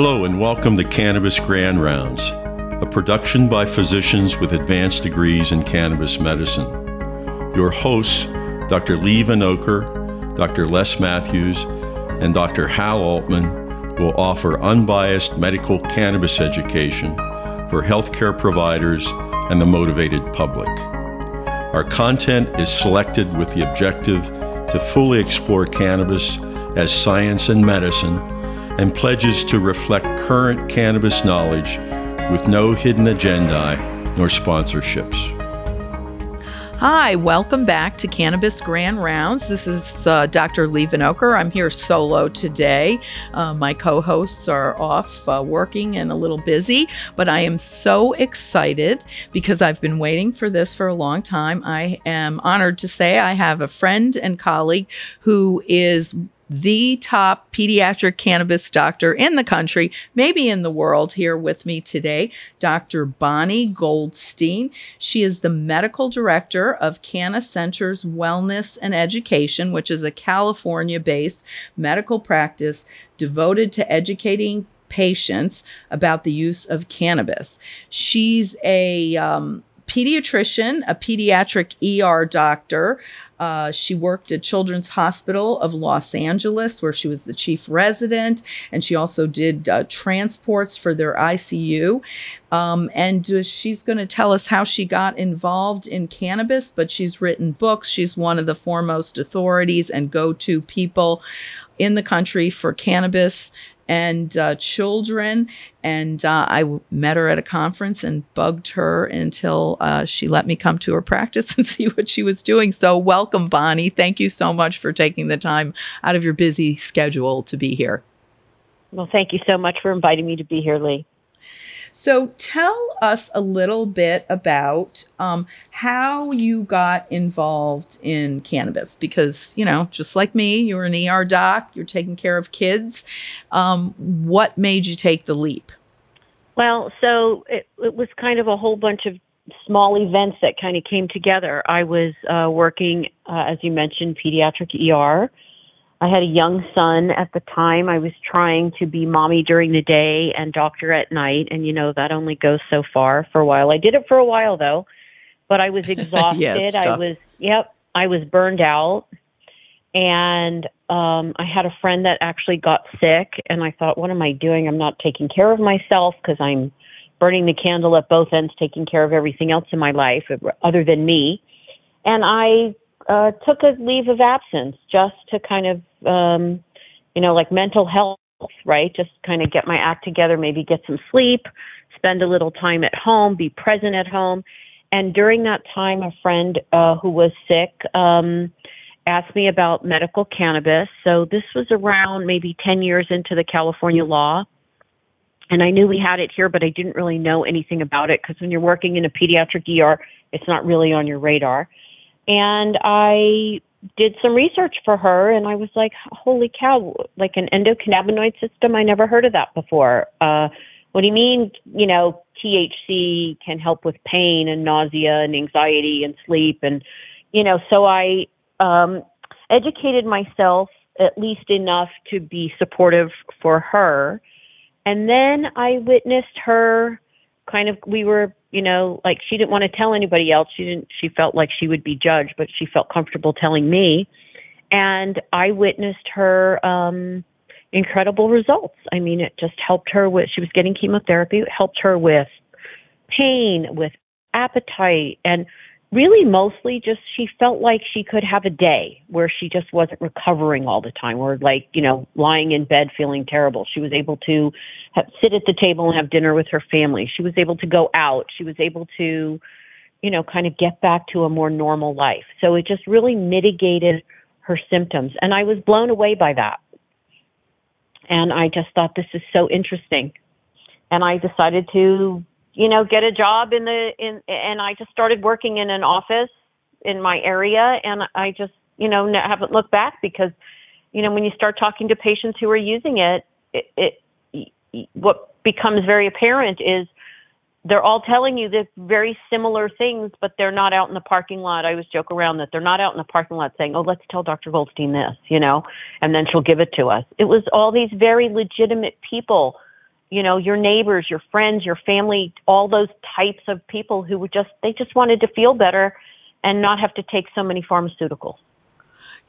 Hello, and welcome to Cannabis Grand Rounds, a production by physicians with advanced degrees in cannabis medicine. Your hosts, Dr. Leigh Vinocur, Dr. Les Matthews, and Dr. Hal Altman, will offer unbiased medical cannabis education for healthcare providers and the motivated public. Our content is selected with the objective to fully explore cannabis as science and medicine and pledges to reflect current cannabis knowledge with no hidden agenda nor sponsorships. Hi, welcome back to Cannabis Grand Rounds. This is uh, Dr. Leigh Vinocur. I'm here solo today. Uh, my co hosts are off uh, working and a little busy, but I am so excited because I've been waiting for this for a long time. I am honored to say I have a friend and colleague who is the top pediatric cannabis doctor in the country, maybe in the world, here with me today, Dr. Bonni Goldstein. She is the medical director of Canna Centers Wellness and Education, which is a California based medical practice devoted to educating patients about the use of cannabis. She's a um, pediatrician, a pediatric ER doctor. Uh, she worked at Children's Hospital of Los Angeles, where she was the chief resident, and she also did uh, transports for their ICU. Um, and uh, she's going to tell us how she got involved in cannabis, but she's written books. She's one of the foremost authorities and go to people in the country for cannabis and uh, children. And uh, met her at a conference and bugged her until uh, she let me come to her practice and see what she was doing. So, welcome, Bonni. Thank you so much for taking the time out of your busy schedule to be here. Well, thank you so much for inviting me to be here, Leigh. So tell us a little bit about um, how you got involved in cannabis because, you know, just like me, you're an ER doc, you're taking care of kids. Um, what made you take the leap? Well, so it, it was kind of a whole bunch of small events that kind of came together. I was uh, working, uh, as you mentioned, pediatric ER. I had a young son at the time. I was trying to be mommy during the day and doctor at night. And, you know, that only goes so far for a while. I did it for a while, though, but I was exhausted. yeah, I was, yep, I was burned out. And um, I had a friend that actually got sick. And I thought, what am I doing? I'm not taking care of myself because I'm burning the candle at both ends, taking care of everything else in my life other than me. And I uh, took a leave of absence just to kind of, um, you know, like mental health, right? Just kind of get my act together, maybe get some sleep, spend a little time at home, be present at home. And during that time, a friend uh, who was sick um, asked me about medical cannabis. So this was around maybe 10 years into the California law. And I knew we had it here, but I didn't really know anything about it because when you're working in a pediatric ER, it's not really on your radar. And I did some research for her and I was like, holy cow, like an endocannabinoid system. I never heard of that before. Uh, what do you mean, you know, THC can help with pain and nausea and anxiety and sleep? And, you know, so I um, educated myself at least enough to be supportive for her. And then I witnessed her kind of, we were you know, like she didn't want to tell anybody else. She didn't, she felt like she would be judged, but she felt comfortable telling me. And I witnessed her, um, incredible results. I mean, it just helped her with, she was getting chemotherapy. It helped her with pain, with appetite, and really mostly just she felt like she could have a day where she just wasn't recovering all the time or like you know lying in bed feeling terrible. She was able to have, sit at the table and have dinner with her family. She was able to go out. She was able to you know kind of get back to a more normal life. So it just really mitigated her symptoms. And i was blown away by that. And i just thought this is so interesting. And i decided to you know, get a job in the in and I just started working in an office in my area and I just, you know, haven't looked back because you know, when you start talking to patients who are using it, it, it what becomes very apparent is they're all telling you that very similar things, but they're not out in the parking lot. I always joke around that they're not out in the parking lot saying, "Oh, let's tell Dr. Goldstein this," you know, and then she'll give it to us. It was all these very legitimate people you know, your neighbors, your friends, your family, all those types of people who would just, they just wanted to feel better and not have to take so many pharmaceuticals.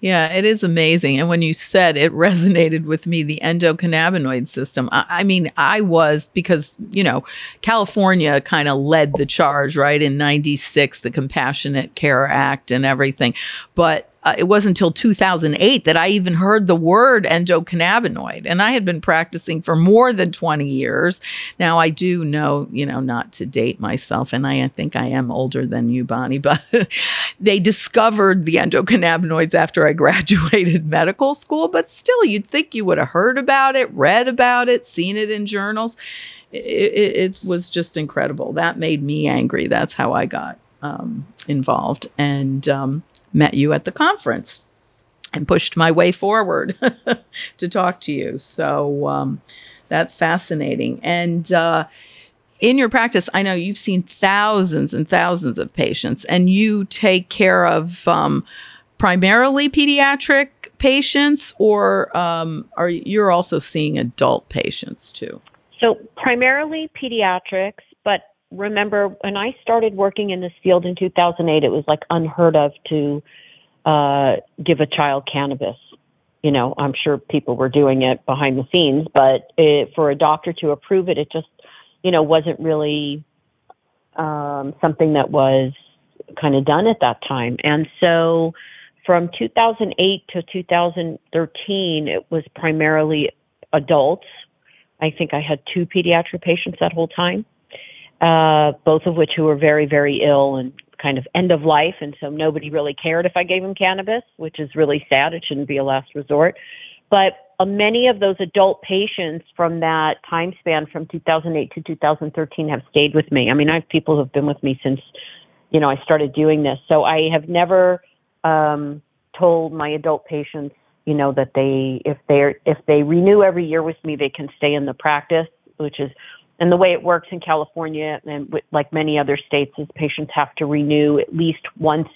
Yeah, it is amazing. And when you said it resonated with me, the endocannabinoid system, I, I mean, I was because, you know, California kind of led the charge, right? In 96, the Compassionate Care Act and everything. But uh, it wasn't until 2008 that I even heard the word endocannabinoid. And I had been practicing for more than 20 years. Now, I do know, you know, not to date myself, and I, I think I am older than you, Bonni, but they discovered the endocannabinoids after I graduated medical school. But still, you'd think you would have heard about it, read about it, seen it in journals. It, it, it was just incredible. That made me angry. That's how I got um, involved. And, um, met you at the conference and pushed my way forward to talk to you. So um, that's fascinating. And uh, in your practice, I know you've seen thousands and thousands of patients, and you take care of um, primarily pediatric patients, or um, are you're also seeing adult patients too? So primarily pediatrics, but remember when I started working in this field in 2008, it was like unheard of to uh, give a child cannabis. You know, I'm sure people were doing it behind the scenes, but it, for a doctor to approve it, it just, you know, wasn't really um, something that was kind of done at that time. And so from 2008 to 2013, it was primarily adults. I think I had two pediatric patients that whole time uh, both of which who were very, very ill and kind of end of life. And so nobody really cared if I gave them cannabis, which is really sad. It shouldn't be a last resort. But uh, many of those adult patients from that time span from 2008 to 2013 have stayed with me. I mean, I have people who have been with me since, you know, I started doing this. So I have never um, told my adult patients, you know, that they, if they're, if they renew every year with me, they can stay in the practice, which is and the way it works in California and like many other states is patients have to renew at least once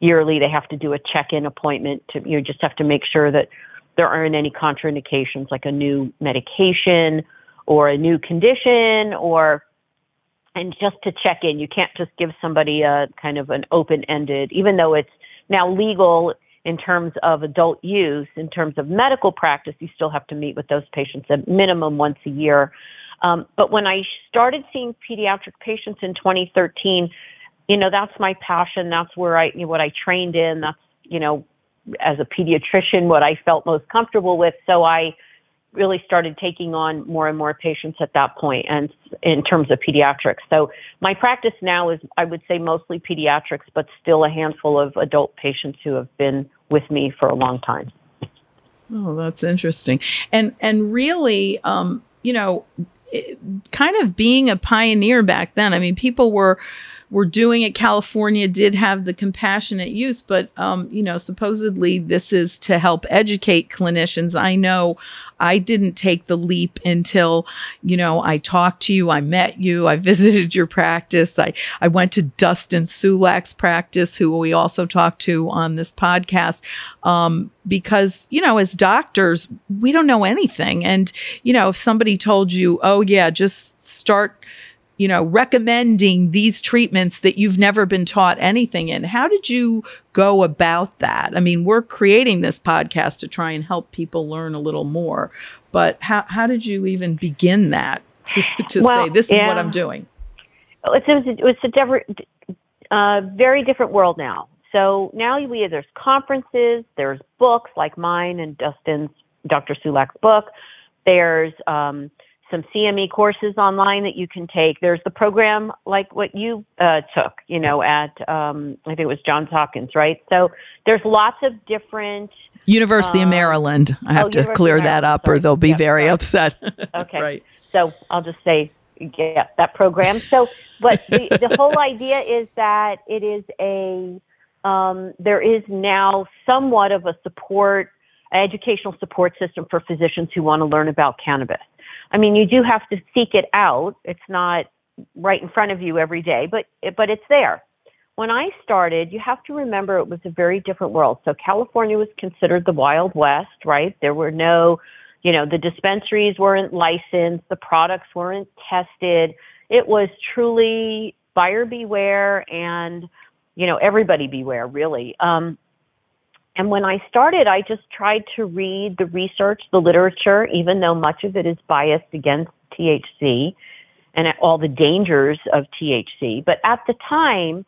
yearly. They have to do a check-in appointment to you know, just have to make sure that there aren't any contraindications like a new medication or a new condition or and just to check in. You can't just give somebody a kind of an open-ended even though it's now legal in terms of adult use, in terms of medical practice, you still have to meet with those patients at minimum once a year um, but when I started seeing pediatric patients in 2013, you know, that's my passion. That's where I, you know, what I trained in. That's, you know, as a pediatrician, what I felt most comfortable with. So I really started taking on more and more patients at that point and in terms of pediatrics. So my practice now is, I would say, mostly pediatrics, but still a handful of adult patients who have been with me for a long time. Oh, that's interesting. And and really, um, you know, kind of being a pioneer back then. I mean, people were were doing it. California did have the compassionate use, but um, you know, supposedly this is to help educate clinicians. I know I didn't take the leap until, you know, I talked to you, I met you, I visited your practice, I I went to Dustin Sulak's practice, who we also talked to on this podcast, um, because you know, as doctors, we don't know anything, and you know, if somebody told you, oh yeah, just start you know, recommending these treatments that you've never been taught anything in. How did you go about that? I mean, we're creating this podcast to try and help people learn a little more, but how, how did you even begin that to, to well, say, this yeah. is what I'm doing? It's, it's, it's a different, uh, very different world now. So now we there's conferences, there's books like mine and Dustin's Dr. Sulak's book. There's um, some CME courses online that you can take. There's the program like what you uh, took, you know, at um, I think it was Johns Hopkins, right? So there's lots of different University um, of Maryland. I have oh, to University clear that up, sorry. or they'll be yep, very sorry. upset. okay, right. So I'll just say, yeah, that program. So, but the, the whole idea is that it is a um, there is now somewhat of a support educational support system for physicians who want to learn about cannabis. I mean, you do have to seek it out. It's not right in front of you every day, but but it's there. When I started, you have to remember it was a very different world. So California was considered the Wild West, right? There were no You know, the dispensaries weren't licensed, the products weren't tested. It was truly buyer beware and, you know, everybody beware, really. Um, and when I started, I just tried to read the research, the literature, even though much of it is biased against THC and all the dangers of THC. But at the time,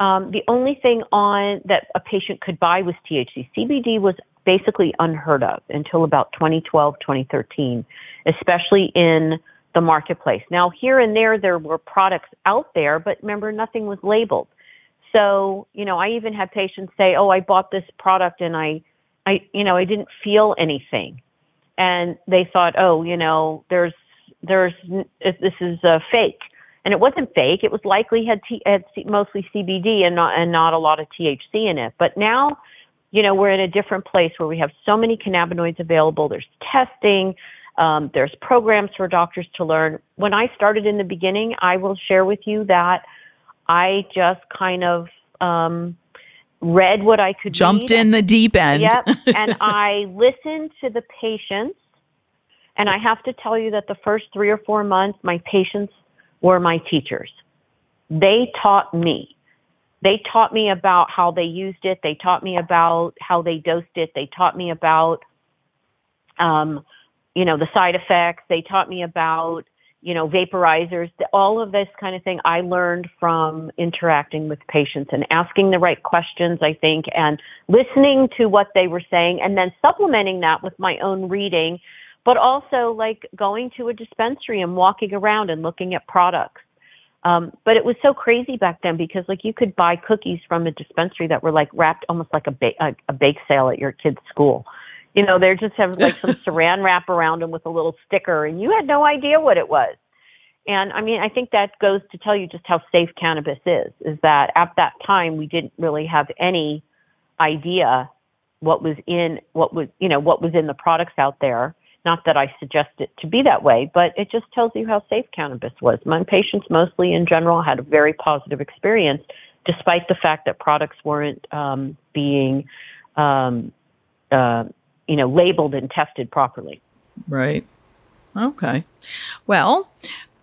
um, the only thing on that a patient could buy was THC. CBD was basically unheard of until about 2012, 2013, especially in the marketplace. Now, here and there, there were products out there, but remember, nothing was labeled. So, you know, I even had patients say, "Oh, I bought this product and I, I, you know, I didn't feel anything," and they thought, "Oh, you know, there's, there's, this is a fake," and it wasn't fake. It was likely had, T, had mostly CBD and not and not a lot of THC in it. But now, you know, we're in a different place where we have so many cannabinoids available. There's testing. Um, there's programs for doctors to learn. When I started in the beginning, I will share with you that I just kind of um, read what I could. Jumped read. in the deep end. Yep, and I listened to the patients. And I have to tell you that the first three or four months, my patients were my teachers. They taught me. They taught me about how they used it. They taught me about how they dosed it. They taught me about um, you know, the side effects. They taught me about, you know, vaporizers, all of this kind of thing I learned from interacting with patients and asking the right questions, I think, and listening to what they were saying and then supplementing that with my own reading, but also like going to a dispensary and walking around and looking at products. Um, but it was so crazy back then because like you could buy cookies from a dispensary that were like wrapped almost like a, ba- a, a bake sale at your kid's school. You know, they just have like some saran wrap around them with a little sticker, and you had no idea what it was. And I mean, I think that goes to tell you just how safe cannabis is. Is that at that time we didn't really have any idea what was in what was you know what was in the products out there. Not that I suggest it to be that way, but it just tells you how safe cannabis was. My patients mostly in general had a very positive experience, despite the fact that products weren't um, being um, uh, you know, labeled and tested properly. Right. Okay. Well,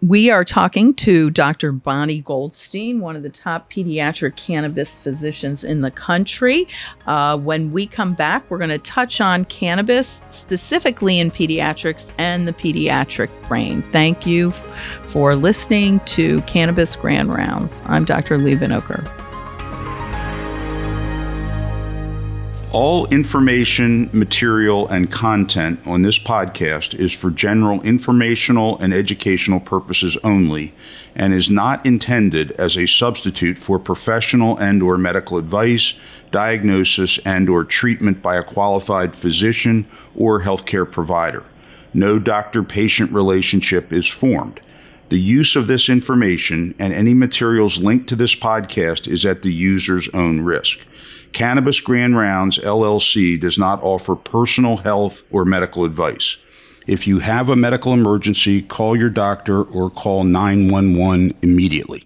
we are talking to Dr. Bonni Goldstein, one of the top pediatric cannabis physicians in the country. Uh, when we come back, we're going to touch on cannabis, specifically in pediatrics and the pediatric brain. Thank you f- for listening to Cannabis Grand Rounds. I'm Dr. Leigh Vinocur. All information, material, and content on this podcast is for general informational and educational purposes only and is not intended as a substitute for professional and or medical advice, diagnosis and or treatment by a qualified physician or healthcare provider. No doctor-patient relationship is formed. The use of this information and any materials linked to this podcast is at the user's own risk. Cannabis Grand Rounds LLC does not offer personal health or medical advice. If you have a medical emergency, call your doctor or call 911 immediately.